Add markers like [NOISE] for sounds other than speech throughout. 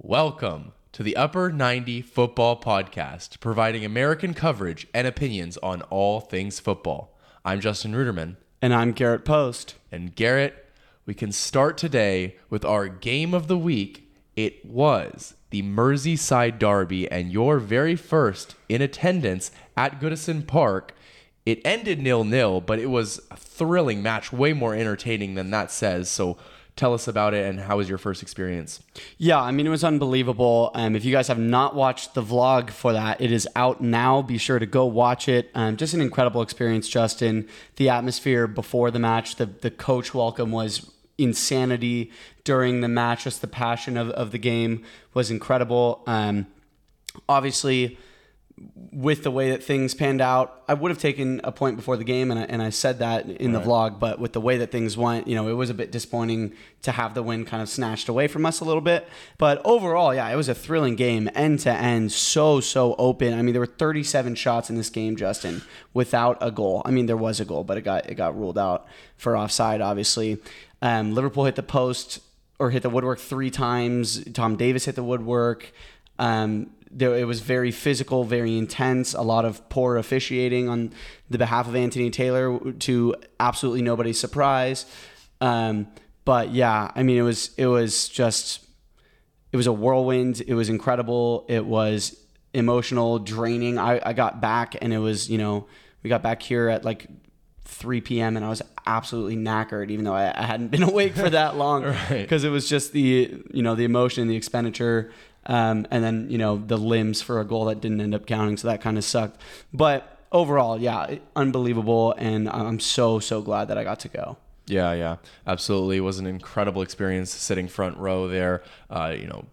Welcome to the Upper 90 Football Podcast, providing American coverage and opinions on all things football. I'm Justin Ruderman. And I'm Garrett Post. And Garrett, we can start today with our game of the week. It was the Merseyside Derby, and your very first in attendance at Goodison Park. It ended nil nil, but it was a thrilling match, way more entertaining than that says. So, tell us about it and how was your first experience? Yeah, I mean, it was unbelievable. Um, if you guys have not watched the vlog for that, it is out now. Be sure to go watch it. Um, just an incredible experience, Justin. The atmosphere before the match, the, the coach welcome was insanity during the match. Just the passion of, of the game was incredible. Um, obviously, with the way that things panned out, I would have taken a point before the game, and I, and I said that in the vlog. But with the way that things went, you know, it was a bit disappointing to have the win kind of snatched away from us a little bit. But overall, yeah, it was a thrilling game, end to end, so so open. I mean, there were 37 shots in this game, Justin, without a goal. I mean, there was a goal, but it got it got ruled out for offside, obviously. Um, Liverpool hit the post or hit the woodwork three times. Tom Davies hit the woodwork. Um, there, it was very physical, very intense. A lot of poor officiating on the behalf of Anthony Taylor, to absolutely nobody's surprise. Um, but yeah, I mean, it was it was just it was a whirlwind. It was incredible. It was emotional, draining. I, I got back and it was you know we got back here at like 3 p.m. and I was absolutely knackered, even though I, I hadn't been [LAUGHS] awake for that long, because [LAUGHS] Right. it was just the you know the emotion, the expenditure, um, and then you know the limbs for a goal that didn't end up counting, so that kind of sucked. But overall, yeah, unbelievable, and I'm so so glad that I got to go. Yeah, yeah, absolutely. It was an incredible experience sitting front row there. Uh, you know,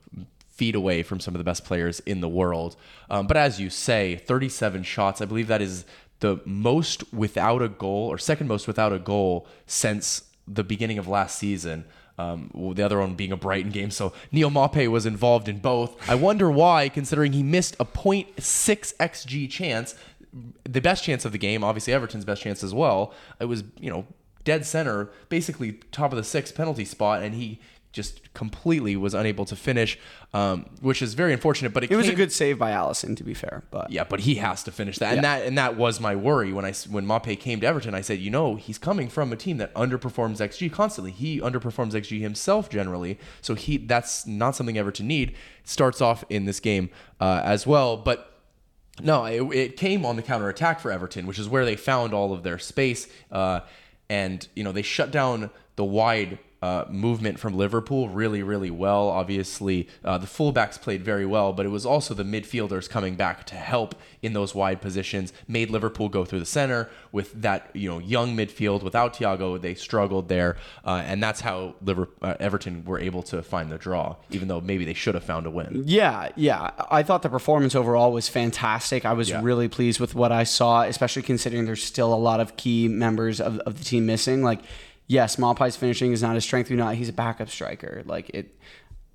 feet away from some of the best players in the world. Um, but as you say, 37 shots. I believe that is the most without a goal, or second most without a goal since the beginning of last season. Um, the other one being a Brighton game. So Neal Maupay was involved in both. I wonder why, considering he missed a 0.6 xg chance, the best chance of the game, obviously Everton's best chance as well. It was, you know, dead center, basically top of the sixth penalty spot, and he just completely was unable to finish, um, which is very unfortunate. But it, It was a good save by Alisson, to be fair, but yeah, but he has to finish that, and that and that was my worry when I when Maupay came to Everton. I said, you know, he's coming from a team that underperforms XG constantly. He underperforms XG himself generally, so he that's not something Everton need. Starts off in this game uh, as well, but. No, it, it came on the counter attack for Everton, which is where they found all of their space, uh, and you know they shut down the wide uh, movement from Liverpool really, really well. Obviously, uh, the fullbacks played very well, but it was also the midfielders coming back to help in those wide positions. Made Liverpool go through the center with that you know young midfield. Without Thiago, they struggled there, uh, and that's how Liver- uh, Everton were able to find the draw, even though maybe they should have found a win. Yeah, yeah. I thought the performance overall was fantastic. I was Yeah. really pleased with what I saw, especially considering there's still a lot of key members of, of the team missing. Like, yes, Maupay's finishing is not his strength. We know he's a backup striker. Like it,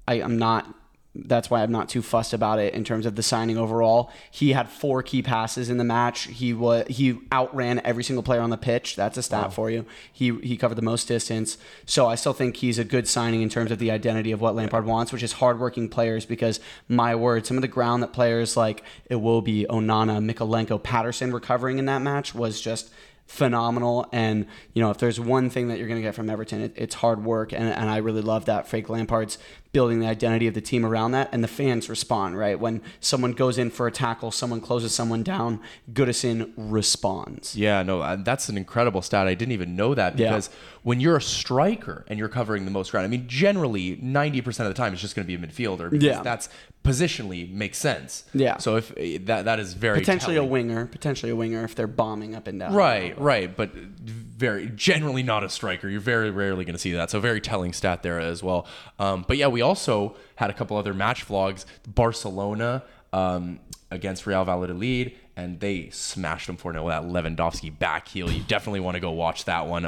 I, I'm not. That's why I'm not too fussed about it in terms of the signing overall. He had four key passes in the match. He was he outran every single player on the pitch. That's a stat for you. He he covered the most distance. So I still think he's a good signing in terms of the identity of what Lampard wants, which is hardworking players. Because my word, some of the ground that players like Iwobi, Onana, Mykolenko, Patterson were covering in that match was just phenomenal. And you know, if there's one thing that you're going to get from Everton, it, it's hard work. And, and I really love that Frank Lampard's building the identity of the team around that, and the fans respond. Right when someone goes in for a tackle, someone closes someone down, Goodison responds. Yeah, no, uh, that's an incredible stat. I didn't even know that Yeah. because when you're a striker and you're covering the most ground, I mean, generally 90% of the time it's just going to be a midfielder because Yeah. that's positionally makes sense. Yeah. So if uh, that that is very Potentially a winger, potentially a winger if they're bombing up and down. Right, right, but very generally not a striker. You're very rarely going to see that. So very telling stat there as well. Um, but yeah, we also had a couple other match vlogs. Barcelona um, against Real Valladolid, and they smashed them 4 0 that Lewandowski back heel. You definitely want to go watch that one.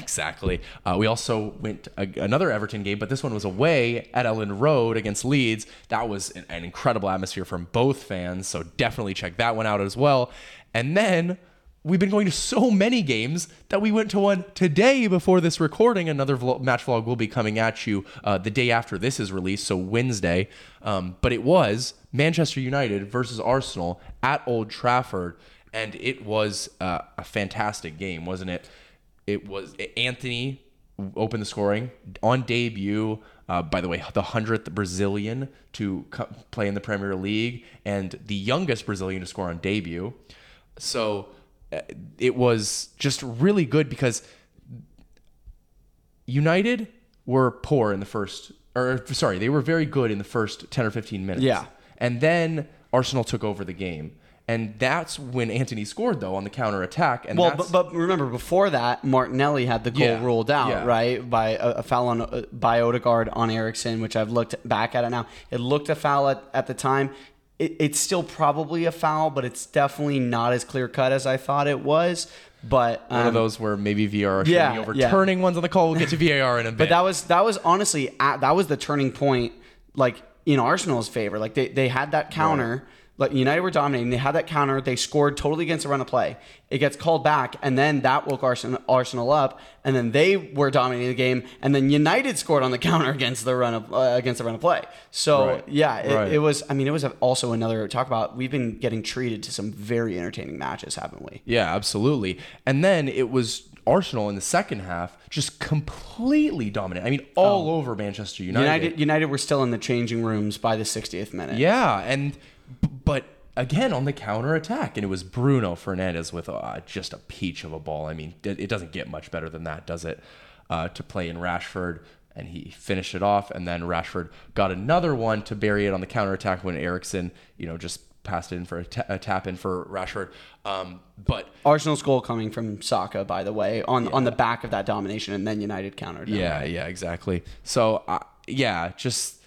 Exactly. Uh, we also went a, another Everton game, but this one was away at Elland Road against Leeds. That was an, an incredible atmosphere from both fans. So definitely check that one out as well. And then we've been going to so many games that we went to one today before this recording. Another match vlog will be coming at you uh, the day after this is released, so Wednesday. Um, but it was Manchester United versus Arsenal at Old Trafford, and it was uh, a fantastic game, wasn't it? It was Antony opened the scoring on debut. Uh, by the way, the hundredth Brazilian to co- play in the Premier League and the youngest Brazilian to score on debut. So uh, it was just really good because United were poor in the first, or sorry, they were very good in the first 10 or 15 minutes. Yeah. And then Arsenal took over the game. And that's when Antony scored, though, on the counter attack. And Well, but, but remember, before that, Martinelli had the goal Yeah, ruled out, yeah. right, by a, a foul on uh, by Odegaard on Eriksen, which I've looked back at it now. It looked a foul at, at the time. It, it's still probably a foul, but it's definitely not as clear cut as I thought it was. But one um, of those where maybe VAR should yeah, be yeah. overturning ones on the call. We'll get to VAR in a bit. But that was that was honestly at, that was the turning point, like in Arsenal's favor. Like they, they had that counter. Like United were dominating. They had that counter. They scored totally against the run of play. It gets called back, and then that woke Arsenal, Arsenal up. And then they were dominating the game. And then United scored on the [LAUGHS] counter against the run of uh, against the run of play. So Right. yeah, it, Right. it was. I mean, it was also another talk about. We've been getting treated to some very entertaining matches, haven't we? Yeah, absolutely. And then it was Arsenal in the second half just completely dominant. I mean, all over Manchester United. United United were still in the changing rooms by the 60th minute. Yeah, and b- but again on the counter attack, and it was Bruno Fernandes with uh, just a peach of a ball. I mean, it, doesn't get much better than that, does it? Uh, to play in Rashford, and he finished it off, and then Rashford got another one to bury it on the counter attack when Eriksen, you know, just passed it in for a, tap in for Rashford. Um, but Arsenal's goal coming from Saka, by the way, on on the back of that domination, and then United countered. Yeah, yeah, exactly. So, uh, yeah, just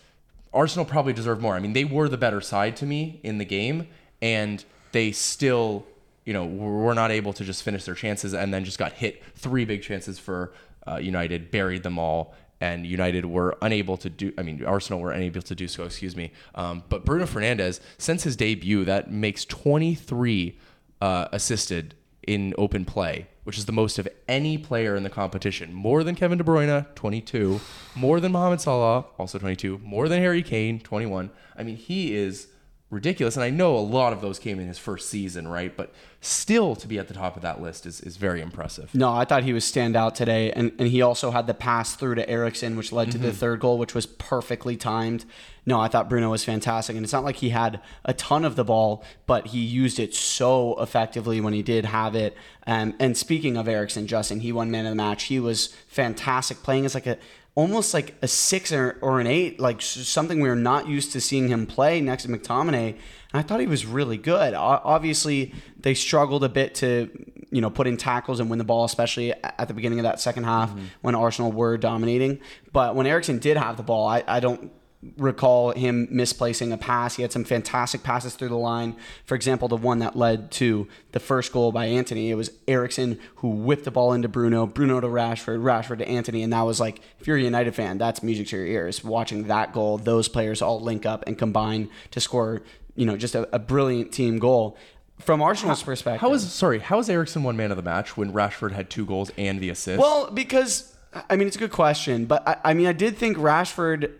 Arsenal probably deserved more. I mean, they were the better side to me in the game, and they still, you know, were not able to just finish their chances, and then just got hit three big chances for uh, United, buried them all. And United were unable to do. I mean, Arsenal were unable to do so. Excuse me. Um, but Bruno Fernandes, since his debut, that makes 23 uh, assisted in open play, which is the most of any player in the competition. More than Kevin De Bruyne, 22. More than Mohamed Salah, also 22. More than Harry Kane, 21. I mean, he is ridiculous. And I know a lot of those came in his first season, right? But still to be at the top of that list is, is very impressive. No, I thought he was standout today, and, and he also had the pass through to Eriksen, which led to Mm-hmm. the third goal, which was perfectly timed. No, I thought Bruno was fantastic, and it's not like he had a ton of the ball, but he used it so effectively when he did have it. Um, and speaking of Eriksen, Justin, he won man of the match. He was fantastic, playing as like a almost like a six or, or an eight, like something we are not used to seeing him play next to McTominay. And I thought he was really good. Obviously, they struggled a bit to, you know, put in tackles and win the ball, especially at the beginning of that second half mm-hmm. when Arsenal were dominating. But when Eriksen did have the ball, I, I don't recall him misplacing a pass. He had some fantastic passes through the line. For example, the one that led to the first goal by Antony, it was Eriksen who whipped the ball into Bruno, Bruno to Rashford, Rashford to Antony, and that was like, if you're a United fan, that's music to your ears. Watching that goal, those players all link up and combine to score, you know, just a, a brilliant team goal. From Arsenal's perspective, How is sorry? How is Eriksen one man of the match when Rashford had two goals and the assist? Well, because I mean, it's a good question, but I, I mean, I did think Rashford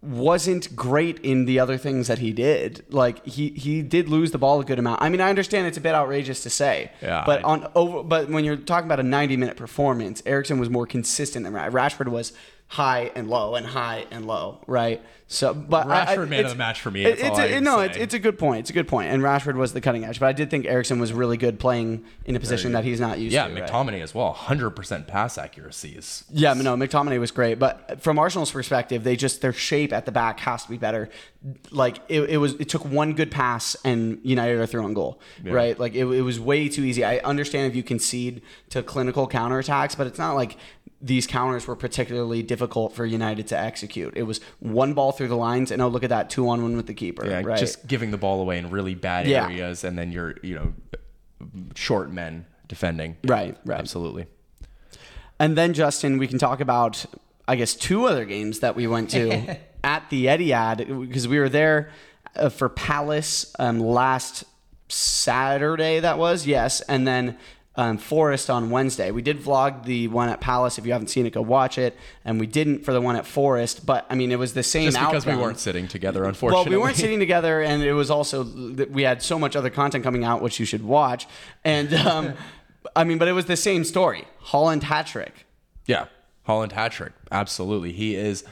wasn't great in the other things that he did. Like he he did lose the ball a good amount. I mean, I understand it's a bit outrageous to say, Yeah, but on over, but when you're talking about a 90 minute performance, Eriksen was more consistent than Ra- Rashford was high and low and high and low, right? So, but I- I- Rashford man of it's- the match for me, it- it's a, I no, it's, it's a good point. It's a good point. And Rashford was the cutting edge, but I did think Eriksen was really good playing in a position that he's not used yeah, to. right? McTominay as well. 100% pass accuracy is Yeah, no, McTominay was great, but from Arsenal's perspective, they just their shape at the back has to be better. Like it, it was, it took one good pass and United are through on goal, right? Like it, it was way too easy. I understand if you concede to clinical counterattacks, but it's not like these counters were particularly difficult for United to execute. It was one ball through the lines, and oh look at that, two on one with the keeper, Yeah, right? just giving the ball away in really bad Yeah. areas, and then you're you know short men defending. Right, right. Absolutely. And then, Justin, we can talk about, I guess, two other games that we went to [LAUGHS] at the Etihad because we were there uh, for Palace um, last Saturday, that was, yes. And then um, Forest on Wednesday. We did vlog the one at Palace. If you haven't seen it, go watch it. And we didn't for the one at Forest, but I mean, it was the same Just because we weren't sitting together, unfortunately. Well, we weren't sitting together, and it was also that we had so much other content coming out, which you should watch. And um, I mean, but it was the same story. Haaland hat trick. Yeah, Haaland hat trick. Absolutely, he is.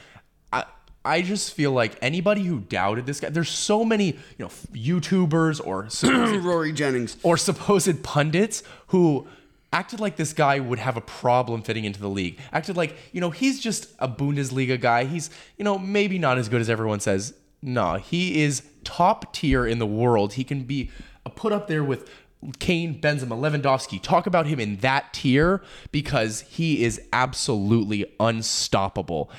I just feel like anybody who doubted this guy. There's so many you know YouTubers or [CLEARS THROAT] supposed, Rory Jennings. or supposed pundits who acted like this guy would have a problem fitting into the league. Acted like you know he's just a Bundesliga guy. He's you know maybe not as good as everyone says. No, he is top tier in the world. He can be put up there with Kane, Benzema, Lewandowski. Talk about him in that tier because he is absolutely unstoppable.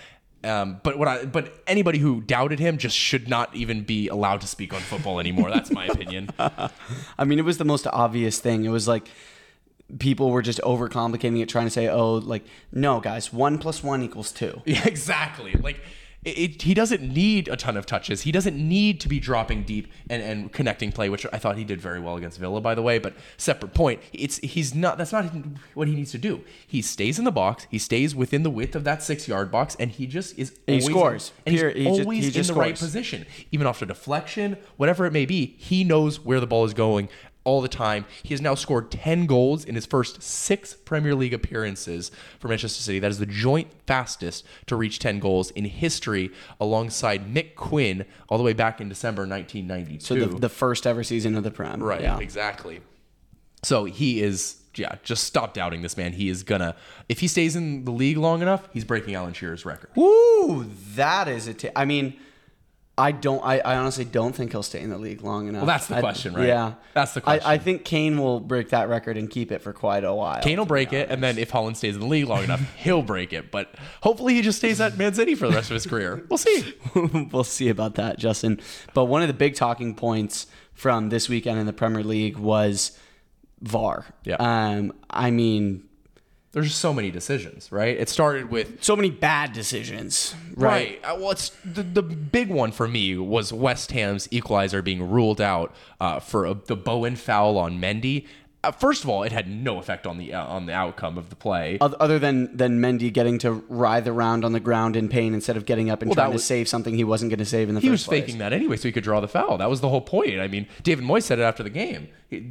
Um, but what I but anybody who doubted him just should not even be allowed to speak on football anymore. That's my opinion. [LAUGHS] I mean, it was the most obvious thing. It was like people were just overcomplicating it, trying to say, "Oh, like no, guys, one plus one equals two. [LAUGHS] Yeah, exactly. Like it, it, he doesn't need a ton of touches. He doesn't need to be dropping deep and, and connecting play, which I thought he did very well against Villa, by the way. But separate point, it's he's not. That's not what he needs to do. He stays in the box. He stays within the width of that six yard box, and he just is. He always scores. and he's he just- always he in the right position, even after deflection, whatever it may be. He knows where the ball is going all the time. He has now scored 10 goals in his first six Premier League appearances for Manchester City. That is the joint fastest to reach 10 goals in history, alongside Mick Quinn all the way back in December 1992. So the, the first ever season of the Prem. Right, Yeah. exactly. So he is, yeah, just stop doubting this man. He is gonna, if he stays in the league long enough, he's breaking Alan Shearer's record. Woo, that is a. T- I mean, I don't. I, I honestly don't think he'll stay in the league long enough. Well, that's the I- question, right? Yeah, That's the I, I think Kane will break that record and keep it for quite a while. Kane will break it, and then if Haaland stays in the league long enough, [LAUGHS] he'll break it. But hopefully, he just stays at Man City for the rest of his career. We'll see. [LAUGHS] we'll see about that, Justin. But one of the big talking points from this weekend in the Premier League was VAR. Yeah. Um, I mean, There's just so many decisions, right? It started with so many bad decisions. Right. right. Uh, well, it's the, the big one for me was West Ham's equalizer being ruled out uh, for a, the Bowen foul on Mendy. Uh, first of all, it had no effect on the uh, on the outcome of the play. Oth- Other than than Mendy getting to writhe around on the ground in pain instead of getting up and Well, that trying was- to save something he wasn't going to save in the he was first place. faking that anyway, so he could draw the foul. That was the whole point. I mean, David Moyes said it after the game, It-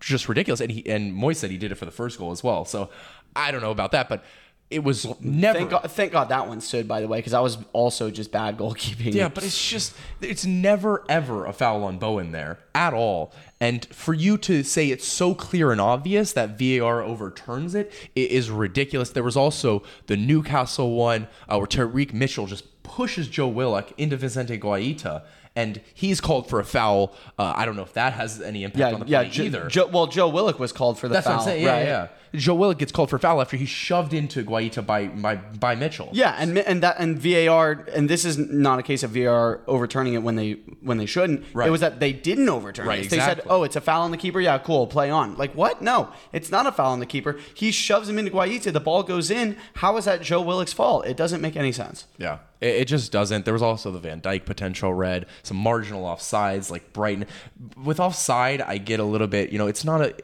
just ridiculous. And he and Moyes said he did it for the first goal as well. So I don't know about that, but it was never. Thank God, thank God that one stood, by the way, because that was also just bad [LAUGHS] goalkeeping. Yeah, but it's just it's never ever a foul on Bowen there at all. And for you to say it's so clear and obvious that VAR overturns it, it is ridiculous. There was also the Newcastle one uh, where Tyrick Mitchell just pushes Joe Willock into Vicente Guaita, and he's called for a foul. Uh, I don't know if that has any impact yeah, on the yeah. play Jo- either. Jo- well, Joe Willock was called for the That's foul. what I'm saying. Yeah, right? yeah. Joe Willock gets called for foul after he's shoved into Guaita by by by Mitchell. Yeah, and and that and VAR and this is not a case of VAR overturning it when they when they shouldn't. Right. It was that they didn't overturn Right, it. They said, "Oh, it's a foul on the keeper. Yeah, cool, play on." Like what? No, it's not a foul on the keeper. He shoves him into Guaita. The ball goes in. How is that Joe Willock's fault? It doesn't make any sense. Yeah, it, it just doesn't. There was also the Van Dijk potential red, some marginal offsides like Brighton. With offside, I get a little bit. You know, it's not a.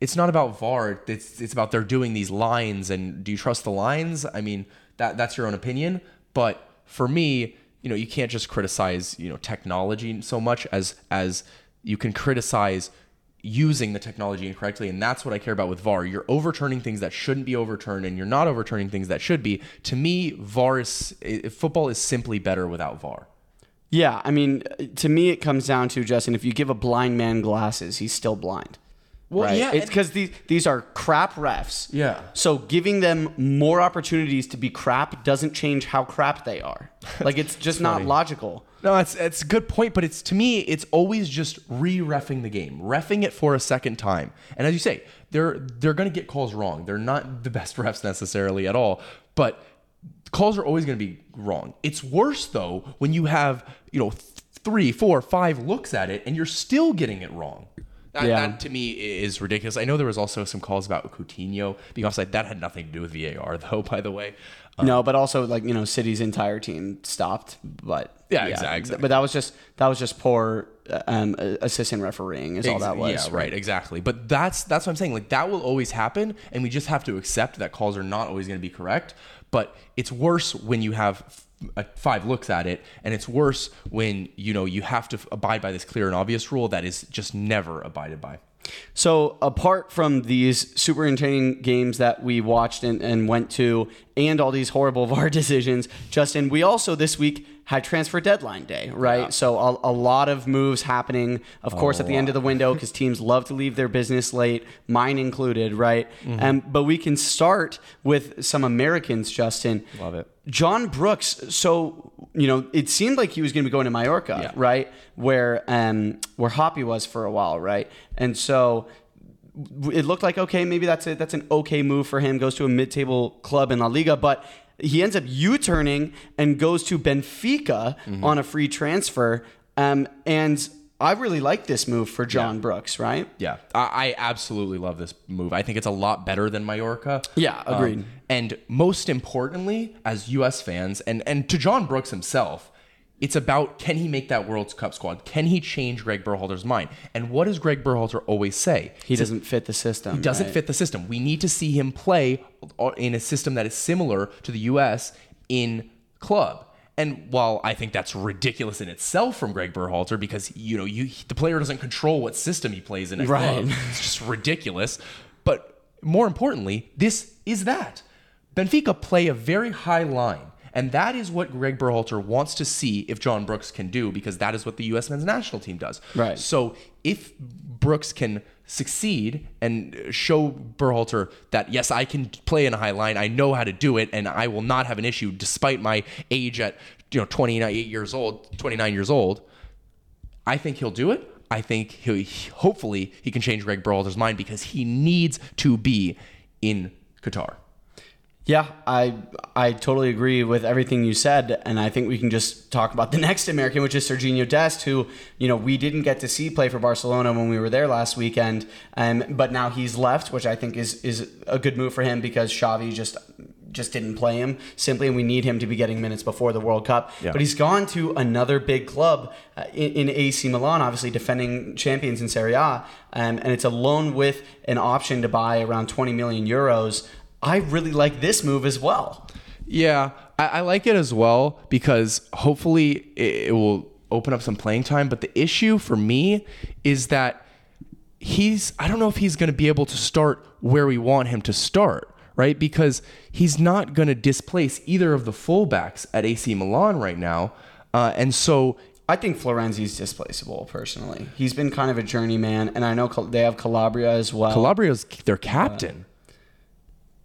It's not about VAR. It's it's about they're doing these lines, and do you trust the lines? I mean, that that's your own opinion. But for me, you know, you can't just criticize you know technology so much as as you can criticize using the technology incorrectly and that's what I care about with VAR. You're overturning things that shouldn't be overturned and you're not overturning things that should be. To me, VAR is football is simply better without VAR. Yeah, I mean, to me, it comes down to Justin. If you give a blind man glasses, he's still blind. Well, right? yeah, it's because these these are crap refs. Yeah. So giving them more opportunities to be crap doesn't change how crap they are. [LAUGHS] Like it's just not logical. No, it's it's a good point, but it's to me, it's always just re-refing the game, refing it for a second time. And as you say, they're they're gonna get calls wrong. They're not the best [LAUGHS] refs necessarily at all, but calls are always gonna be wrong. It's worse though when you have you know th- three, four, five looks at it and you're still getting it wrong. That, Yeah. that to me is ridiculous. I know there was also some calls about Coutinho being offside. That had nothing to do with VAR, though. By the way, no, but also like you know, City's entire team stopped. But Yeah, exact- exactly. But that was just that was just poor um, assistant refereeing is all that was. Yeah, right, exactly. But that's that's what I'm saying. Like that will always happen, and we just have to accept that calls are not always going to be correct. But it's worse when you have uh, five looks at it, and it's worse when you know you have to abide by this clear and obvious rule that is just never abided by. So, apart from these super entertaining games that we watched and, and went to, and all these horrible [LAUGHS] VAR decisions, Justin, we also this week had transfer deadline day, right? Yeah. So, a, a, lot of moves happening, of course, at the end of the window [LAUGHS] because teams love to leave their business late, mine included, right? Mm-hmm. Um, but we can start with some Americans, Justin. Love it. John Brooks. So, you know, it seemed like he was going to be going to Mallorca, yeah. right? Where um, where Hoppe was for a while, right? And so it looked like okay, maybe that's a, that's an okay move for him. Goes to a mid-table club in La Liga, but he ends up U-turning and goes to Benfica mm-hmm. on a free transfer. Um, and I really like this move for John yeah. Brooks, right? Yeah, I, I, absolutely love this move. I think it's a lot better than Mallorca. Yeah, agreed. Um, and most importantly, as U.S. fans, and and to John Brooks himself, it's about can he make that World Cup squad? Can he change Greg Berhalter's mind? And what does Greg Berhalter always say? He doesn't fit the system. He doesn't right? fit the system. We need to see him play in a system that is similar to the U.S. in club. And while I think that's ridiculous in itself from Greg Berhalter, because you know you the player doesn't control what system he plays in right. club, [LAUGHS] it's just ridiculous. But more importantly, this is that Benfica play a very high line. And that is what Greg Berhalter wants to see if John Brooks can do, because that is what the U.S. men's national team does. Right. So if Brooks can succeed and show Berhalter that yes, I can play in a high line. I know how to do it, and I will not have an issue despite my age at you know 28 years old, 29 years old. I think he'll do it. I think he hopefully he can change Greg Berhalter's mind because he needs to be in Qatar. Yeah, I I totally agree with everything you said, and I think we can just talk about the [LAUGHS] next American, which is Serginho Dest, who you know we didn't get to see play for Barcelona when we were there last weekend, um, but now he's left, which I think is is a good move for him because Xavi just just didn't play him simply, and we need him to be getting minutes before the World Cup. Yeah. But he's gone to another big club uh, in, in, AC Milan, obviously defending champions in Serie A, um, and it's a loan with an option to buy around 20 million euros. I really like this move as well. Yeah, I, I like it as well because hopefully it, it will open up some playing time. But the issue for me is that he's, I don't know if he's going to be able to start where we want him to start right? Because he's not going to displace either of the fullbacks at AC Milan right now. Uh, and so I think Florenzi's displaceable personally. He's been kind of a journeyman, and I know they have Calabria as well. Calabria's their captain.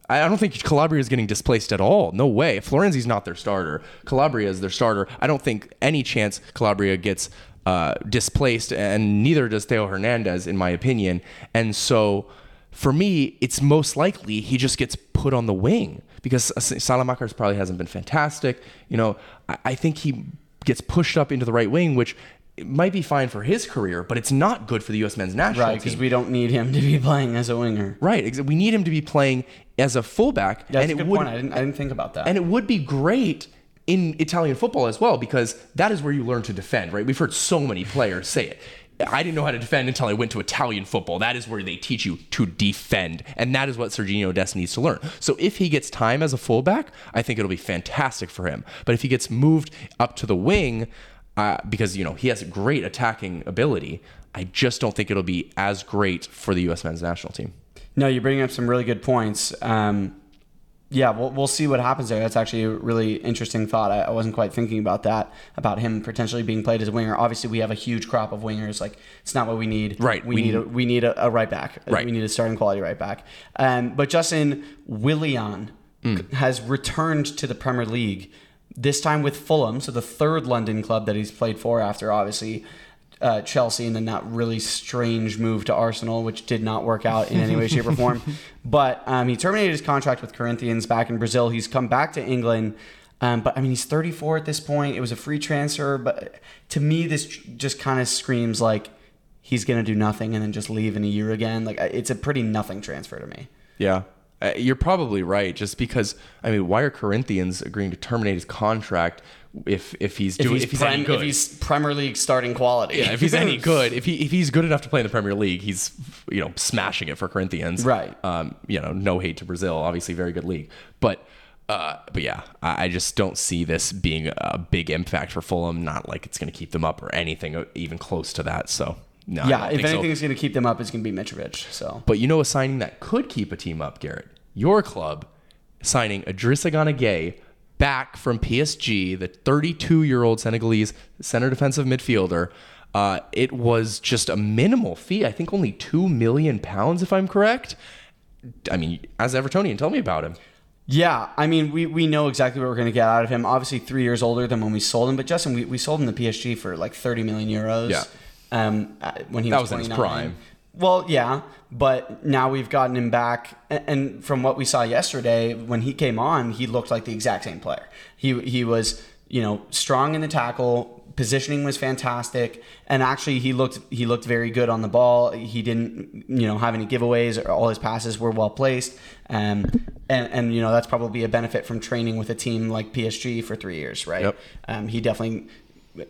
I don't think Calabria is getting displaced at all. No way. Florenzi's not their starter. Calabria is their starter. I don't think any chance Calabria gets uh, displaced, and neither does Theo Hernandez, in my opinion. And so, for me, it's most likely he just gets put on the wing because Saelemaekers probably hasn't been fantastic. You know, I, I think he gets pushed up into the right wing, which it might be fine for his career, but it's not good for the U.S. men's national right, team. Right, because we don't need him to be [LAUGHS] playing as a winger. Right, we need him to be playing as a fullback. That's and a good would, point. I didn't, I didn't think about that. And it would be great in Italian football as well, because that is where you learn to defend, right? We've heard so many players say it. I didn't know how to defend until I went to Italian football. That is where they teach you to defend. And that is what Serginho Dest needs to learn. So if he gets time as a fullback, I think it'll be fantastic for him. But if he gets moved up to the wing, uh, because you know he has great attacking ability. I just don't think it'll be as great for the U.S. men's national team. No, you're bringing up some really good points. Um, yeah, we'll, we'll see what happens there. That's actually a really interesting thought. I, I, wasn't quite thinking about that, about him potentially being played as a winger. Obviously, we have a huge crop of wingers. Like, it's not what we need. Right. We, we need a, we need a, a, right back. Right. We need a starting quality right back. Um, but Justin Willian mm. has returned to the Premier League this time with Fulham, so the third London club that he's played for after obviously uh, Chelsea and then that really strange move to Arsenal, which did not work out in any way, shape, or form. [LAUGHS] But um, he terminated his contract with Corinthians back in Brazil. He's come back to England. Um, but I mean, he's 34 at this point. It was a free transfer. But to me, this just kind of screams like he's going to do nothing and then just leave in a year again. Like, it's a pretty nothing transfer to me. Yeah. Uh, you're probably right, just because I mean, why are Corinthians agreeing to terminate his contract if if he's If doing he's, if he's prem- any good. if he's Premier League starting quality. yeah, if he's any [LAUGHS] good, if he if he's good enough to play in the Premier League, he's you know smashing it for Corinthians. Right. Um, you know, no hate to Brazil, obviously very good league, but. Uh, but yeah, I, I just don't see this being a big impact for Fulham. Not like it's going to keep them up or anything even close to that. So no, yeah, if think so. anything is going to keep them up, it's going to be Mitrovic. So But you know a signing that could keep a team up, Garrett? Your club signing Idrissa Gana Gueye back from PSG, the 32 year old Senegalese center defensive midfielder. Uh, it was just a minimal fee. I think only 2 million pounds, if I'm correct. I mean, as Evertonian, tell me about him. Yeah, I mean, we, we know exactly what we're going to get out of him. Obviously, three years older than when we sold him. But Justin, we, we sold him to PSG for like 30 million euros. Yeah. Um, uh, when he That was, was in his prime. Well, yeah, but now we've gotten him back, and, and from what we saw yesterday, when he came on, he looked like the exact same player. He he was you know strong in the tackle, positioning was fantastic, and actually he looked he looked very good on the ball. He didn't you know have any giveaways, or all his passes were well placed. Um, and and you know that's probably a benefit from training with a team like PSG for three years, right? Yep. Um, he definitely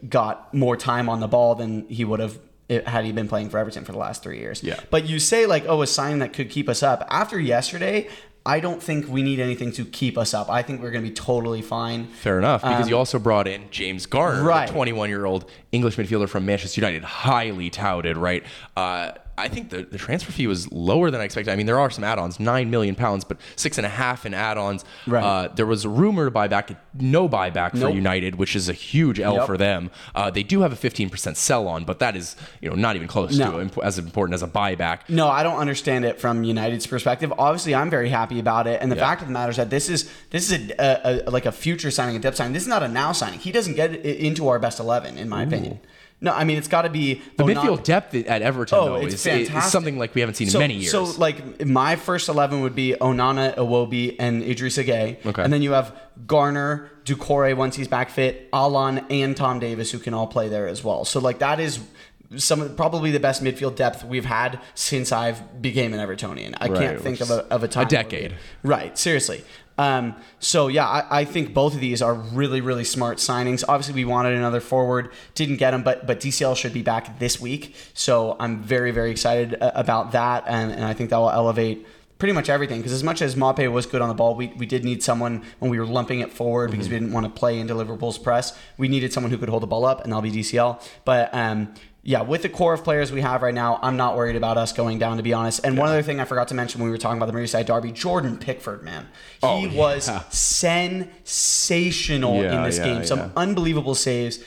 got more time on the ball than he would have had he been playing for Everton for the last three years. Yeah. But you say like, oh, a sign that could keep us up. After yesterday, I don't think we need anything to keep us up. I think we're going to be totally fine. Fair enough, because you also brought in James Garner, Um, Right. the 21 year old English midfielder from Manchester United, highly touted, right? Uh, I think the, the transfer fee was lower than I expected. I mean, there are some add ons, nine million pounds, but six and a half in add ons. Right. Uh, there was a rumor to buyback, no buyback for United, which is a huge L Yep. for them. Uh, they do have a 15% sell on, but that is you know not even close No. to imp- as important as a buyback. No, I don't understand it from United's perspective. Obviously, I'm very happy about it, and the Yeah. fact of the matter is that this is this is a, a, a like a future signing, a depth signing. This is not a now signing. He doesn't get into our best eleven, in my opinion. No, I mean it's got to be The oh, Onana- midfield depth at Everton Oh, though it's is, is something like we haven't seen so, in many years. So, like, my first 11 would be Onana, Iwobi, and Idrissa Gueye. Okay. And then you have Garner, Doucouré once he's back fit, Allan, and Tom Davies, who can all play there as well. So, like, that is some of probably the best midfield depth we've had since I've became an Evertonian. I Right, can't think of a, of a time. we- decade. Right, seriously. Um, so yeah, I, I think both of these are really, really smart signings. Obviously, we wanted another forward, didn't get him, but but DCL should be back this week. So I'm very, very excited uh, about that, and, and I think that will elevate pretty much everything. Because as much as Maupay was good on the ball, we, we did need someone when we were lumping it forward because we didn't want to play into Liverpool's press. We needed someone who could hold the ball up, and that'll be DCL. But um, yeah, with the core of players we have right now, I'm not worried about us going down, to be honest. And one other thing I forgot to mention when we were talking about the Merseyside derby, Jordan Pickford, man, he Oh, yeah. was sensational Yeah, in this yeah, game. Some yeah. unbelievable saves.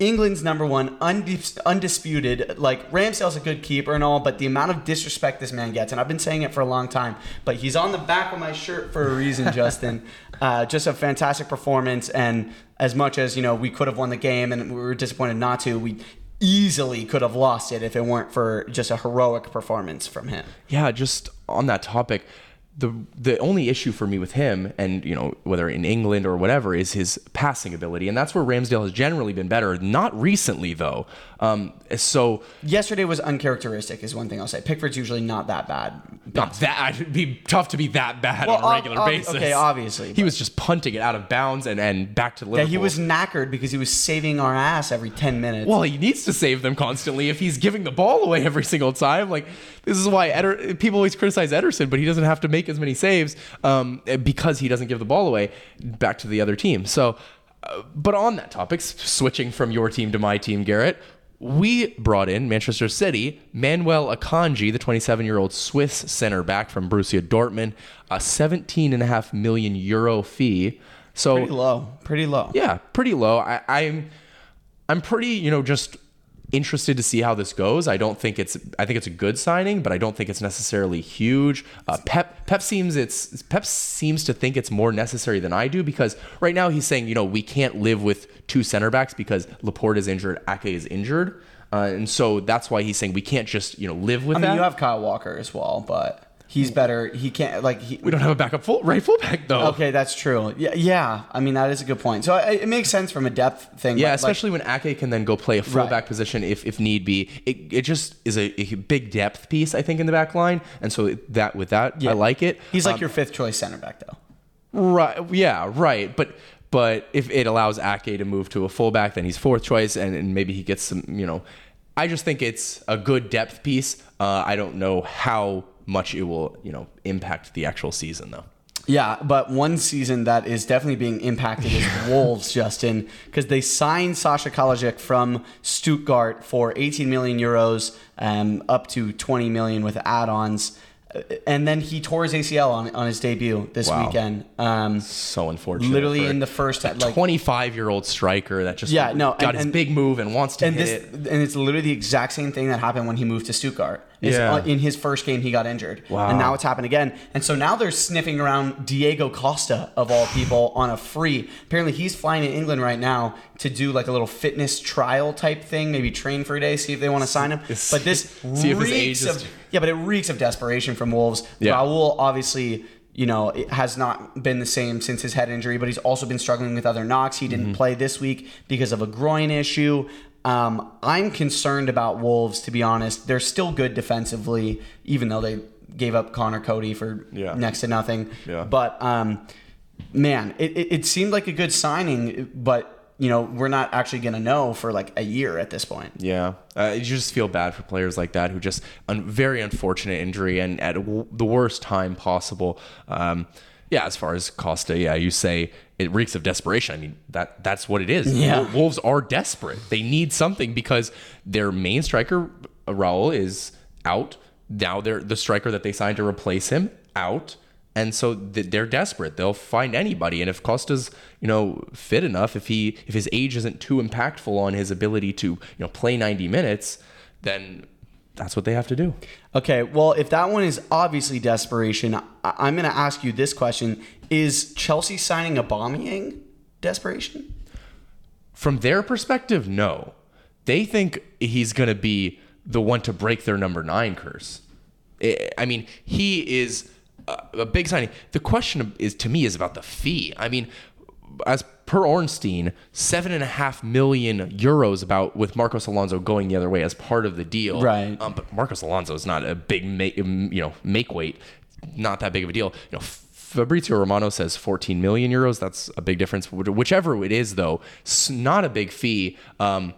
England's number one, undis- undisputed. Like Ramsdale's a good keeper and all, but the amount of disrespect this man gets, and I've been saying it for a long time, but he's on the back of my shirt for a reason, [LAUGHS] Justin. Uh, just a fantastic performance, and as much as you know, we could have won the game, and we were disappointed not to. We easily could have lost it if it weren't for just a heroic performance from him. yeah, just on that topic, the the only issue for me with him, and you know whether in England or whatever, is his passing ability, and that's where Ramsdale has generally been better. Not recently though. Um, so Yesterday was uncharacteristic, is one thing I'll say. Pickford's usually not that bad. not that it'd be tough to be that bad Well, on a ob- regular ob- basis. okay, obviously, he was just punting it out of bounds and and back to Yeah, he was knackered because he was saving our ass every 10 minutes. Well, he needs to save them constantly if he's giving the ball away every single time. Like this is why Eder, people always criticize Ederson, but he doesn't have to make as many saves um, because he doesn't give the ball away back to the other team. So, uh, but on that topic, switching from your team to my team, Garrett. We brought in Manchester City, Manuel Akanji, the 27 year old Swiss center back from Borussia Dortmund, a 17.5 million euro fee. So pretty low. Pretty low. yeah, pretty low. I, I'm I'm pretty, you know, just interested to see how this goes. I don't think it's I think it's a good signing, but I don't think it's necessarily huge. Uh, Pep Pep seems it's Pep seems to think it's more necessary than I do because right now he's saying, you know, we can't live with two center backs because Laporte is injured, Ake is injured. Uh, and so that's why he's saying we can't just, you know, live with I mean, that. you have Kyle Walker as well, but he's better. He can't, like, he. we don't have a backup full right fullback though. Okay, that's true. Yeah, yeah. I mean, that is a good point. So it, it makes sense from a depth thing. Yeah, but, like, especially when Ake can then go play a fullback Right. position if, if need be. It, it just is a, a big depth piece, I think, in the back line. And so that with that, I like it. he's like Um, your fifth choice center back, though. right. Yeah, right. But But if it allows Ake to move to a fullback, then he's fourth choice, and, and maybe he gets some. You know, I just think it's a good depth piece. Uh, I don't know how much it will, you know, impact the actual season though. Yeah, but one season that is definitely being impacted is [LAUGHS] Wolves, Justin, because they signed Sasha Kalajdzic from Stuttgart for 18 million euros, um, up to 20 million with add-ons, Uh, and then he tore his ACL on, on his debut this Wow. weekend. Um, So unfortunate. literally in the first a like 25 year old striker that just Yeah, no, got and- his and- big move and wants to and hit this it. and it's literally the exact same thing that happened when he moved to Stuttgart. Is, Yeah. uh, in his first game, he got injured, Wow. and now it's happened again. And so now they're sniffing around Diego Costa of all people on a free. Apparently, he's flying to England right now to do like a little fitness trial type thing, maybe train for a day, see if they want to sign him. But this [LAUGHS] See if his age reeks is- of yeah, but it reeks of desperation from Wolves. Yeah. Raul obviously. You know, it has not been the same since his head injury, but he's also been struggling with other knocks. He Mm-hmm. didn't play this week because of a groin issue. Um, I'm concerned about Wolves, to be honest. They're still good defensively, even though they gave up Conor Coady for Yeah. next to nothing. Yeah. But um, man, it, it, it seemed like a good signing, but you know we're not actually going to know for like a year at this point. Yeah, uh, you just feel bad for players like that who just un- very unfortunate injury and at w- the worst time possible. Um, yeah, as far as Costa, yeah, you say it reeks of desperation. I mean that that's what it is. Yeah. Wolves are desperate. They need something because their main striker Raul is out. Now they're the striker that they signed to replace him out. And so they're desperate. They'll find anybody. And if Costa's, you know, fit enough, if he if his age isn't too impactful on his ability to, you know, play 90 minutes, then that's what they have to do. Okay, well, if that one is obviously desperation, I- I'm going to ask you this question: Is Chelsea signing Aubameyang desperation? From their perspective, no. They think he's going to be the one to break their number nine curse. I I mean, he is a a big signing. The question is to me is about the fee. I mean, as per Ornstein, seven and a half million euros about with Marcos Alonso going the other way as part of the deal. Right. Um, but Marcos Alonso is not a big make, um, you know make weight, not that big of a deal. You know. Fabrizio Romano says 14 million euros. That's a big difference. Whichever it is, though, it's not a big fee. Um,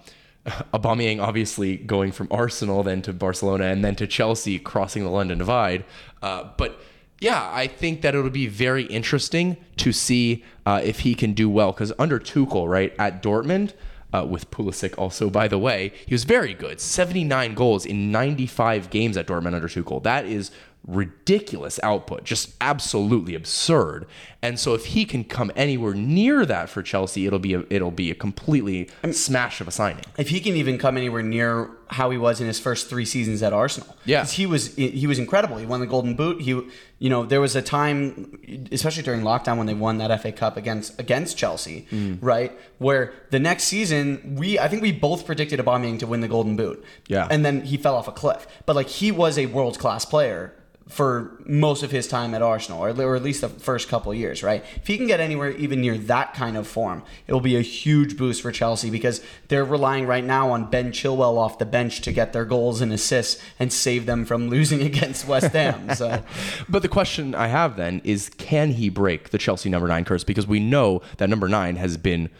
[LAUGHS] Aubameyang obviously going from Arsenal then to Barcelona and then to Chelsea, crossing the London Divide. Uh, but yeah, I think that it'll be very interesting to see uh, if he can do well because under Tuchel, right at Dortmund. Uh, with Pulisic, also by the way, he was very good. 79 goals in 95 games at Dortmund under Tuchel. That is ridiculous output, just absolutely absurd. And so if he can come anywhere near that for Chelsea, it'll be a, it'll be a completely smash of a signing. If he can even come anywhere near how he was in his first three seasons at Arsenal, Yeah. he was he was incredible. He won the Golden Boot. He, you know, there was a time, especially during lockdown, when they won that FA Cup against against Chelsea, Mm. right? Where the next season, we I think we both predicted Aubameyang to win the Golden Boot. Yeah. and then he fell off a cliff. But like he was a world class player for most of his time at Arsenal, or, or at least the first couple years, right? If he can get anywhere even near that kind of form, it will be a huge boost for Chelsea because they're relying right now on Ben Chilwell off the bench to get their goals and assists and save them from [LAUGHS] losing against West Ham. So [LAUGHS] But the question I have then is can he break the Chelsea number nine curse? Because we know that number nine has been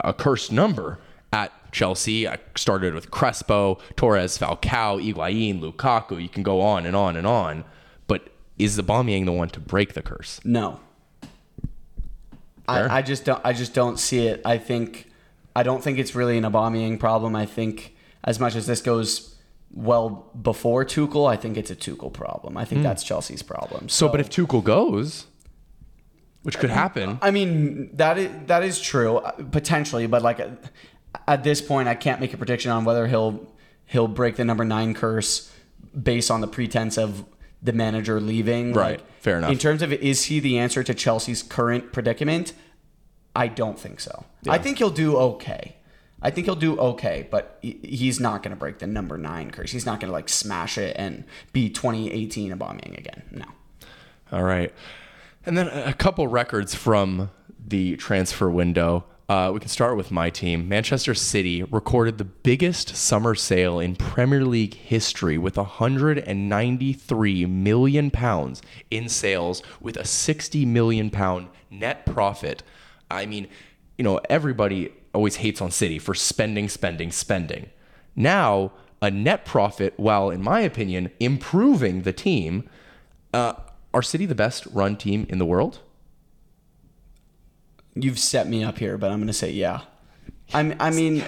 a cursed number at Chelsea. I started with Crespo, Torres, Falcao, Higuain, Lukaku. You can go on and on and on. Is the bombing the one to break the curse? no, Fair. I, I just don't. I just don't see it. I think I don't think it's really an Aubameyang problem. I think as much as this goes well before Tuchel, I think it's a Tuchel problem. I think that's Chelsea's problem. Hmm. So, but if Tuchel goes, which could happen, I mean that is that is true uh, potentially, but like uh, at this point, I can't make a prediction on whether he'll he'll break the number nine curse based on the pretense of the manager leaving. Right. Like, Fair enough. In terms of is he the answer to Chelsea's current predicament? I don't think so. I think he'll do okay. I think he'll do okay, but he's not going to break the number nine curse. He's not going to like smash it and be 2018 Aubameyang again. No. All right. And then a couple records from the transfer window. Uh, we can start with my team. Manchester City recorded the biggest summer sale in Premier League history with 193 million pounds in sales with a 60 million pound net profit. I mean, you know, everybody always hates on City for spending, spending, spending. Now, a net profit, while in my opinion improving the team, uh, are City the best run team in the world? You've set me up here, but I'm going to say yeah. I'm, I mean,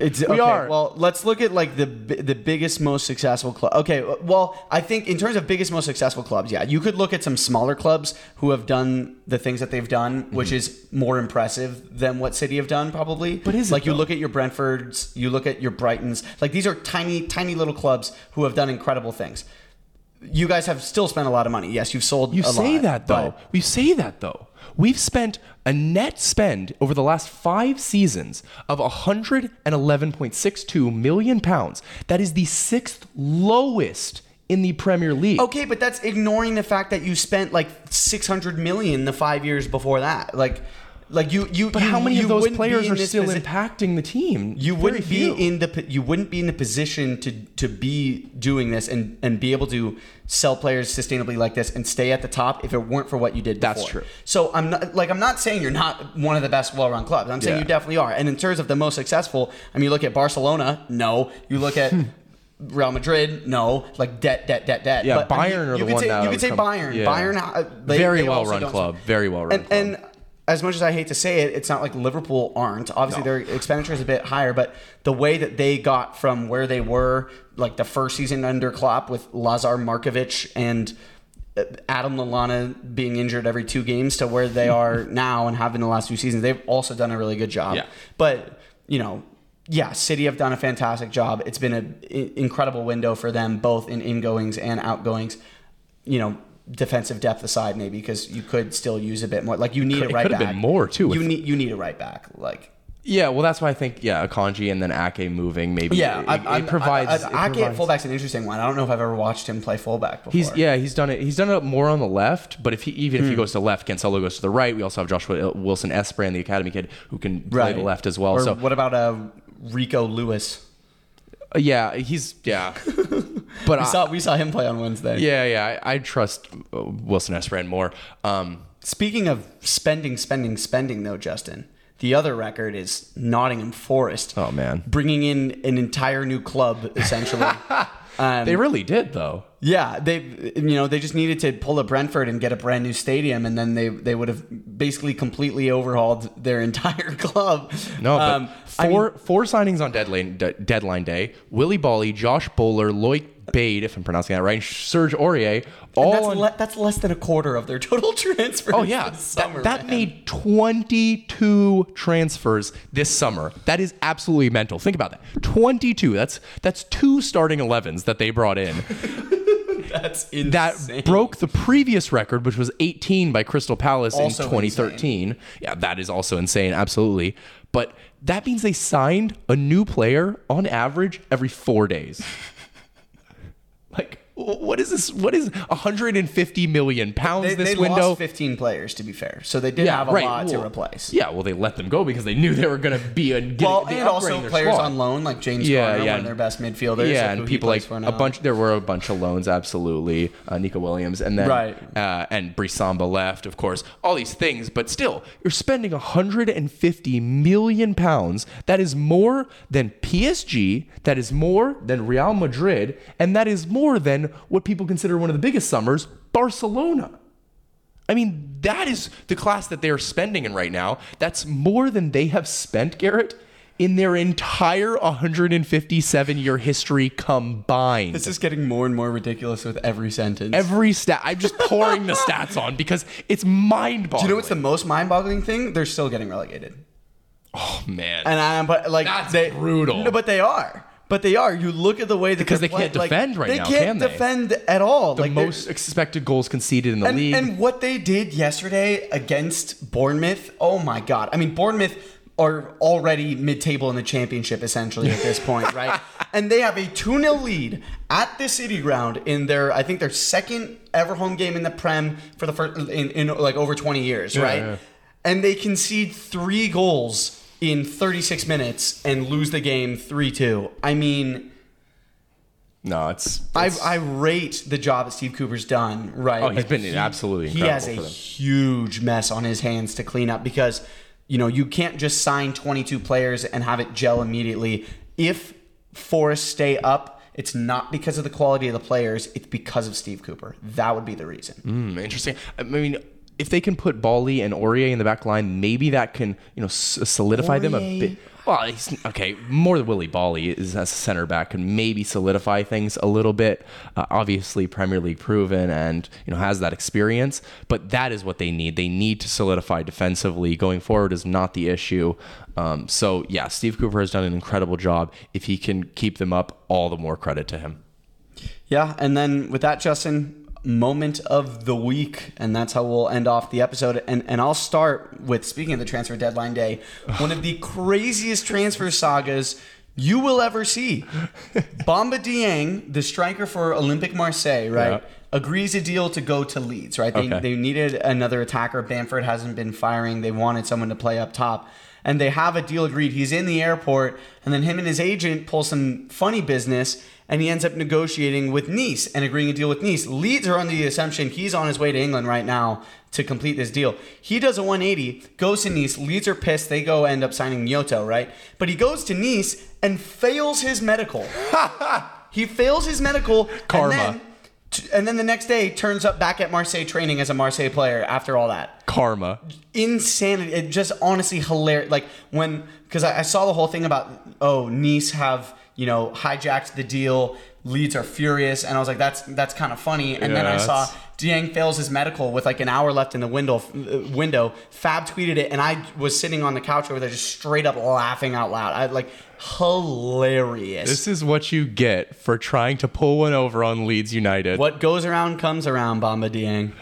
it's okay, are. Well, let's look at like the the biggest, most successful club. Okay, well, I think in terms of biggest, most successful clubs, yeah, you could look at some smaller clubs who have done the things that they've done, which mm-hmm. is more impressive than what City have done, probably. But is it, like you look at your Brentfords, you look at your Brightons, like these are tiny, tiny little clubs who have done incredible things. You guys have still spent a lot of money. Yes, you've sold. You say lot, that though. We say that though. We've spent a net spend over the last five seasons of 111.62 million pounds. That is the sixth lowest in the Premier League. Okay, but that's ignoring the fact that you spent like 600 million the 5 years before that. Like like you you but you- how many you of those players are still posi- impacting the team? you wouldn't be in the you wouldn't be in the position to to be doing this and and be able to sell players sustainably like this and stay at the top if it weren't for what you did before. That's true. So I'm not like I'm not saying you're not one of the best well-run clubs. I'm saying Yeah. you definitely are. And in terms of the most successful, I mean you look at Barcelona, no. You look at [LAUGHS] Real Madrid, no. Like debt, debt, debt, debt. Yeah, But, I mean, Bayern are you the one say, that You could say com- Bayern. yeah. Bayern, uh, they, very they well run club. Very well run and, club. and as much as I hate to say it, it's not like Liverpool aren't. Obviously, No. their expenditure is a bit higher, but the way that they got from where they were, like the first season under Klopp with Lazar Markovic and uh, Adam Lallana being injured every two games to where they are [LAUGHS] now and have been the last few seasons, they've also done a really good job. Yeah. But, you know, yeah, City have done a fantastic job. It's been an incredible window for them, both in ingoings and outgoings. You know, defensive depth aside, maybe because you could still use a bit more. Like you need Could- a it right could have back. been more, too, You need you need a right back. Like yeah, well, that's why I think yeah, Akanji and then Ake moving maybe. yeah, it, I, it I, provides. I, it I, Ake at fullback's an interesting one. I don't know if I've ever watched him play fullback before. He's yeah, he's done it. He's done it more on the left, but if he even if Hmm. he goes to the left, Cancelo goes to the right. We also have Joshua Wilson Esbrand, the academy kid, who can play the left as well. Or so what about uh, Rico Lewis? uh, yeah, he's yeah, [LAUGHS] but We I, saw we saw him play on Wednesday. yeah, yeah, I, I trust uh, Wilson Esbrand more. Um, Speaking of spending, spending, spending, though, Justin, the other record is Nottingham Forest. oh man, Bringing in an entire new club, essentially. [LAUGHS] um, they really did though. yeah, they you know they just needed to pull a Brentford and get a brand new stadium, and then they they would have basically completely overhauled their [LAUGHS] entire club. No, but Um, I mean, four four signings on deadline de- deadline day: Willy Boly, Josh Bowler, Loic Bade, if I'm pronouncing that right, Serge Aurier, all that's, on le- that's less than a quarter of their total [LAUGHS] transfers. Oh yeah, this that, summer, that man. made 22 transfers this summer. That is absolutely mental. Think about that. 22. That's that's two starting 11s that they brought in. [LAUGHS] that's insane. That broke the previous record, which was 18 by Crystal Palace Also in 2013. Yeah, that is also insane. Absolutely. But that means they signed a new player on average every four days. What is this? What is 150 million pounds They, this they window? lost 15 players, to be fair, so they did have a lot to replace. Yeah, well, they let them go because they knew they were going to be a getting, Well, and also players squad. on loan, like James Yeah, Garner, yeah. one of their best midfielders. Yeah, and people like a bunch. There were a bunch of loans, absolutely. Uh, Nico Williams, and then Right. uh, and Brice Samba left, of course. All these things, but still, you're spending 150 million pounds. That is more than PSG. That is more than Real Madrid, and that is more than what people consider one of the biggest summers, Barcelona. I mean, that is the class that they are spending in right now. That's more than they have spent, Garrett, in their entire 157 year history combined. This is getting more and more ridiculous with every sentence. Every stat, I'm just pouring the stats on because it's mind boggling. Do you know what's the most mind-boggling thing? They're still getting relegated. oh man? And I'm but like That's they, brutal. No, but they are. But they are. You look at the way that Because they can't play- like, defend right they now, can't can they? Can't defend at all. the like most expected goals conceded in the and, league. and what they did yesterday against Bournemouth, oh my god! I mean, Bournemouth are already mid-table in the championship essentially at this point, [LAUGHS] right? And they have a 2-0 lead at the City Ground in their, I think their second ever home game in the Prem for the first in, in like over 20 years, right? yeah. And they concede three goals in 36 minutes and lose the game 3-2. I mean. No, it's, I, it's I rate the job that Steve Cooper's done, right? Oh, he's Like, been he- absolutely He has a huge mess on his hands to clean up because, you know, you can't just sign 22 players and have it gel immediately. If Forest stay up, it's not because of the quality of the players, it's because of Steve Cooper. That would be the reason. Hmm, interesting. I mean, if they can put Boly and Aurier in the back line, maybe that can you know solidify them a bit. Well, he's, okay, more than Willy Boly is as a center back can maybe solidify things a little bit. Uh, obviously, Premier League proven and you know has that experience, but that is what they need. They need to solidify defensively. Going forward is not the issue. Um, so yeah, Steve Cooper has done an incredible job. If he can keep them up, all the more credit to him. Yeah, and then with that, Justin, moment of the week, and that's how we'll end off the episode. And and I'll start with speaking of the transfer deadline day, one of the [SIGHS] craziest transfer sagas you will ever see. [LAUGHS] Bamba Dieng, the striker for Olympique Marseille, right? Yeah. Agrees a deal to go to Leeds, right? They, Okay. they needed another attacker. Bamford hasn't been firing. They wanted someone to play up top. And they have a deal agreed. He's in the airport, and then him and his agent pull some funny business, and he ends up negotiating with Nice and agreeing a deal with Nice. Leeds are under the assumption he's on his way to England right now to complete this deal. He does a 180, goes to Nice. Leeds are pissed. They go end up signing Gnonto, right? But he goes to Nice and fails his medical. [LAUGHS] he fails his medical. Karma. And then, and then the next day turns up back at Marseille training as a Marseille player after all that Karma. insanity. It just honestly hilarious. Like when because I, I saw the whole thing about oh Nice have you know hijacked the deal. Leeds are furious, and I was like, that's that's kind of funny. And then Yeah, I saw Dieng fails his medical with like an hour left in the window. uh, Window. Fab tweeted it, and I was sitting on the couch over there, just straight up laughing out loud. I like hilarious. This is what you get for trying to pull one over on Leeds United. what goes around comes around, Bamba Dieng.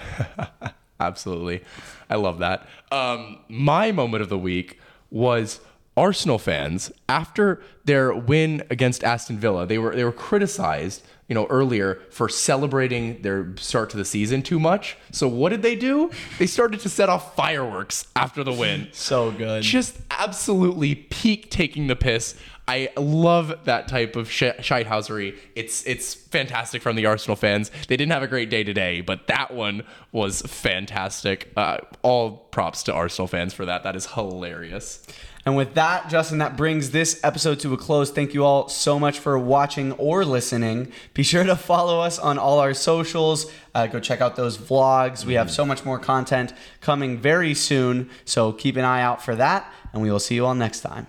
[LAUGHS] Absolutely. I love that. Um, my moment of the week was Arsenal fans after their win against Aston Villa. They were they were criticized, you know, earlier for celebrating their start to the season too much. So what did they do? They started to set off fireworks after the win. [LAUGHS] So good. Just absolutely peak taking the piss. I love that type of sh- shitehousery. It's it's fantastic from the Arsenal fans. They didn't have a great day today, but that one was fantastic. Uh, all props to Arsenal fans for that. That is hilarious. And with that, Justin, that brings this episode to a close. Thank you all so much for watching or listening. Be sure to follow us on all our socials. Uh, go check out those vlogs. We have so much more content coming very soon. So keep an eye out for that, and we will see you all next time.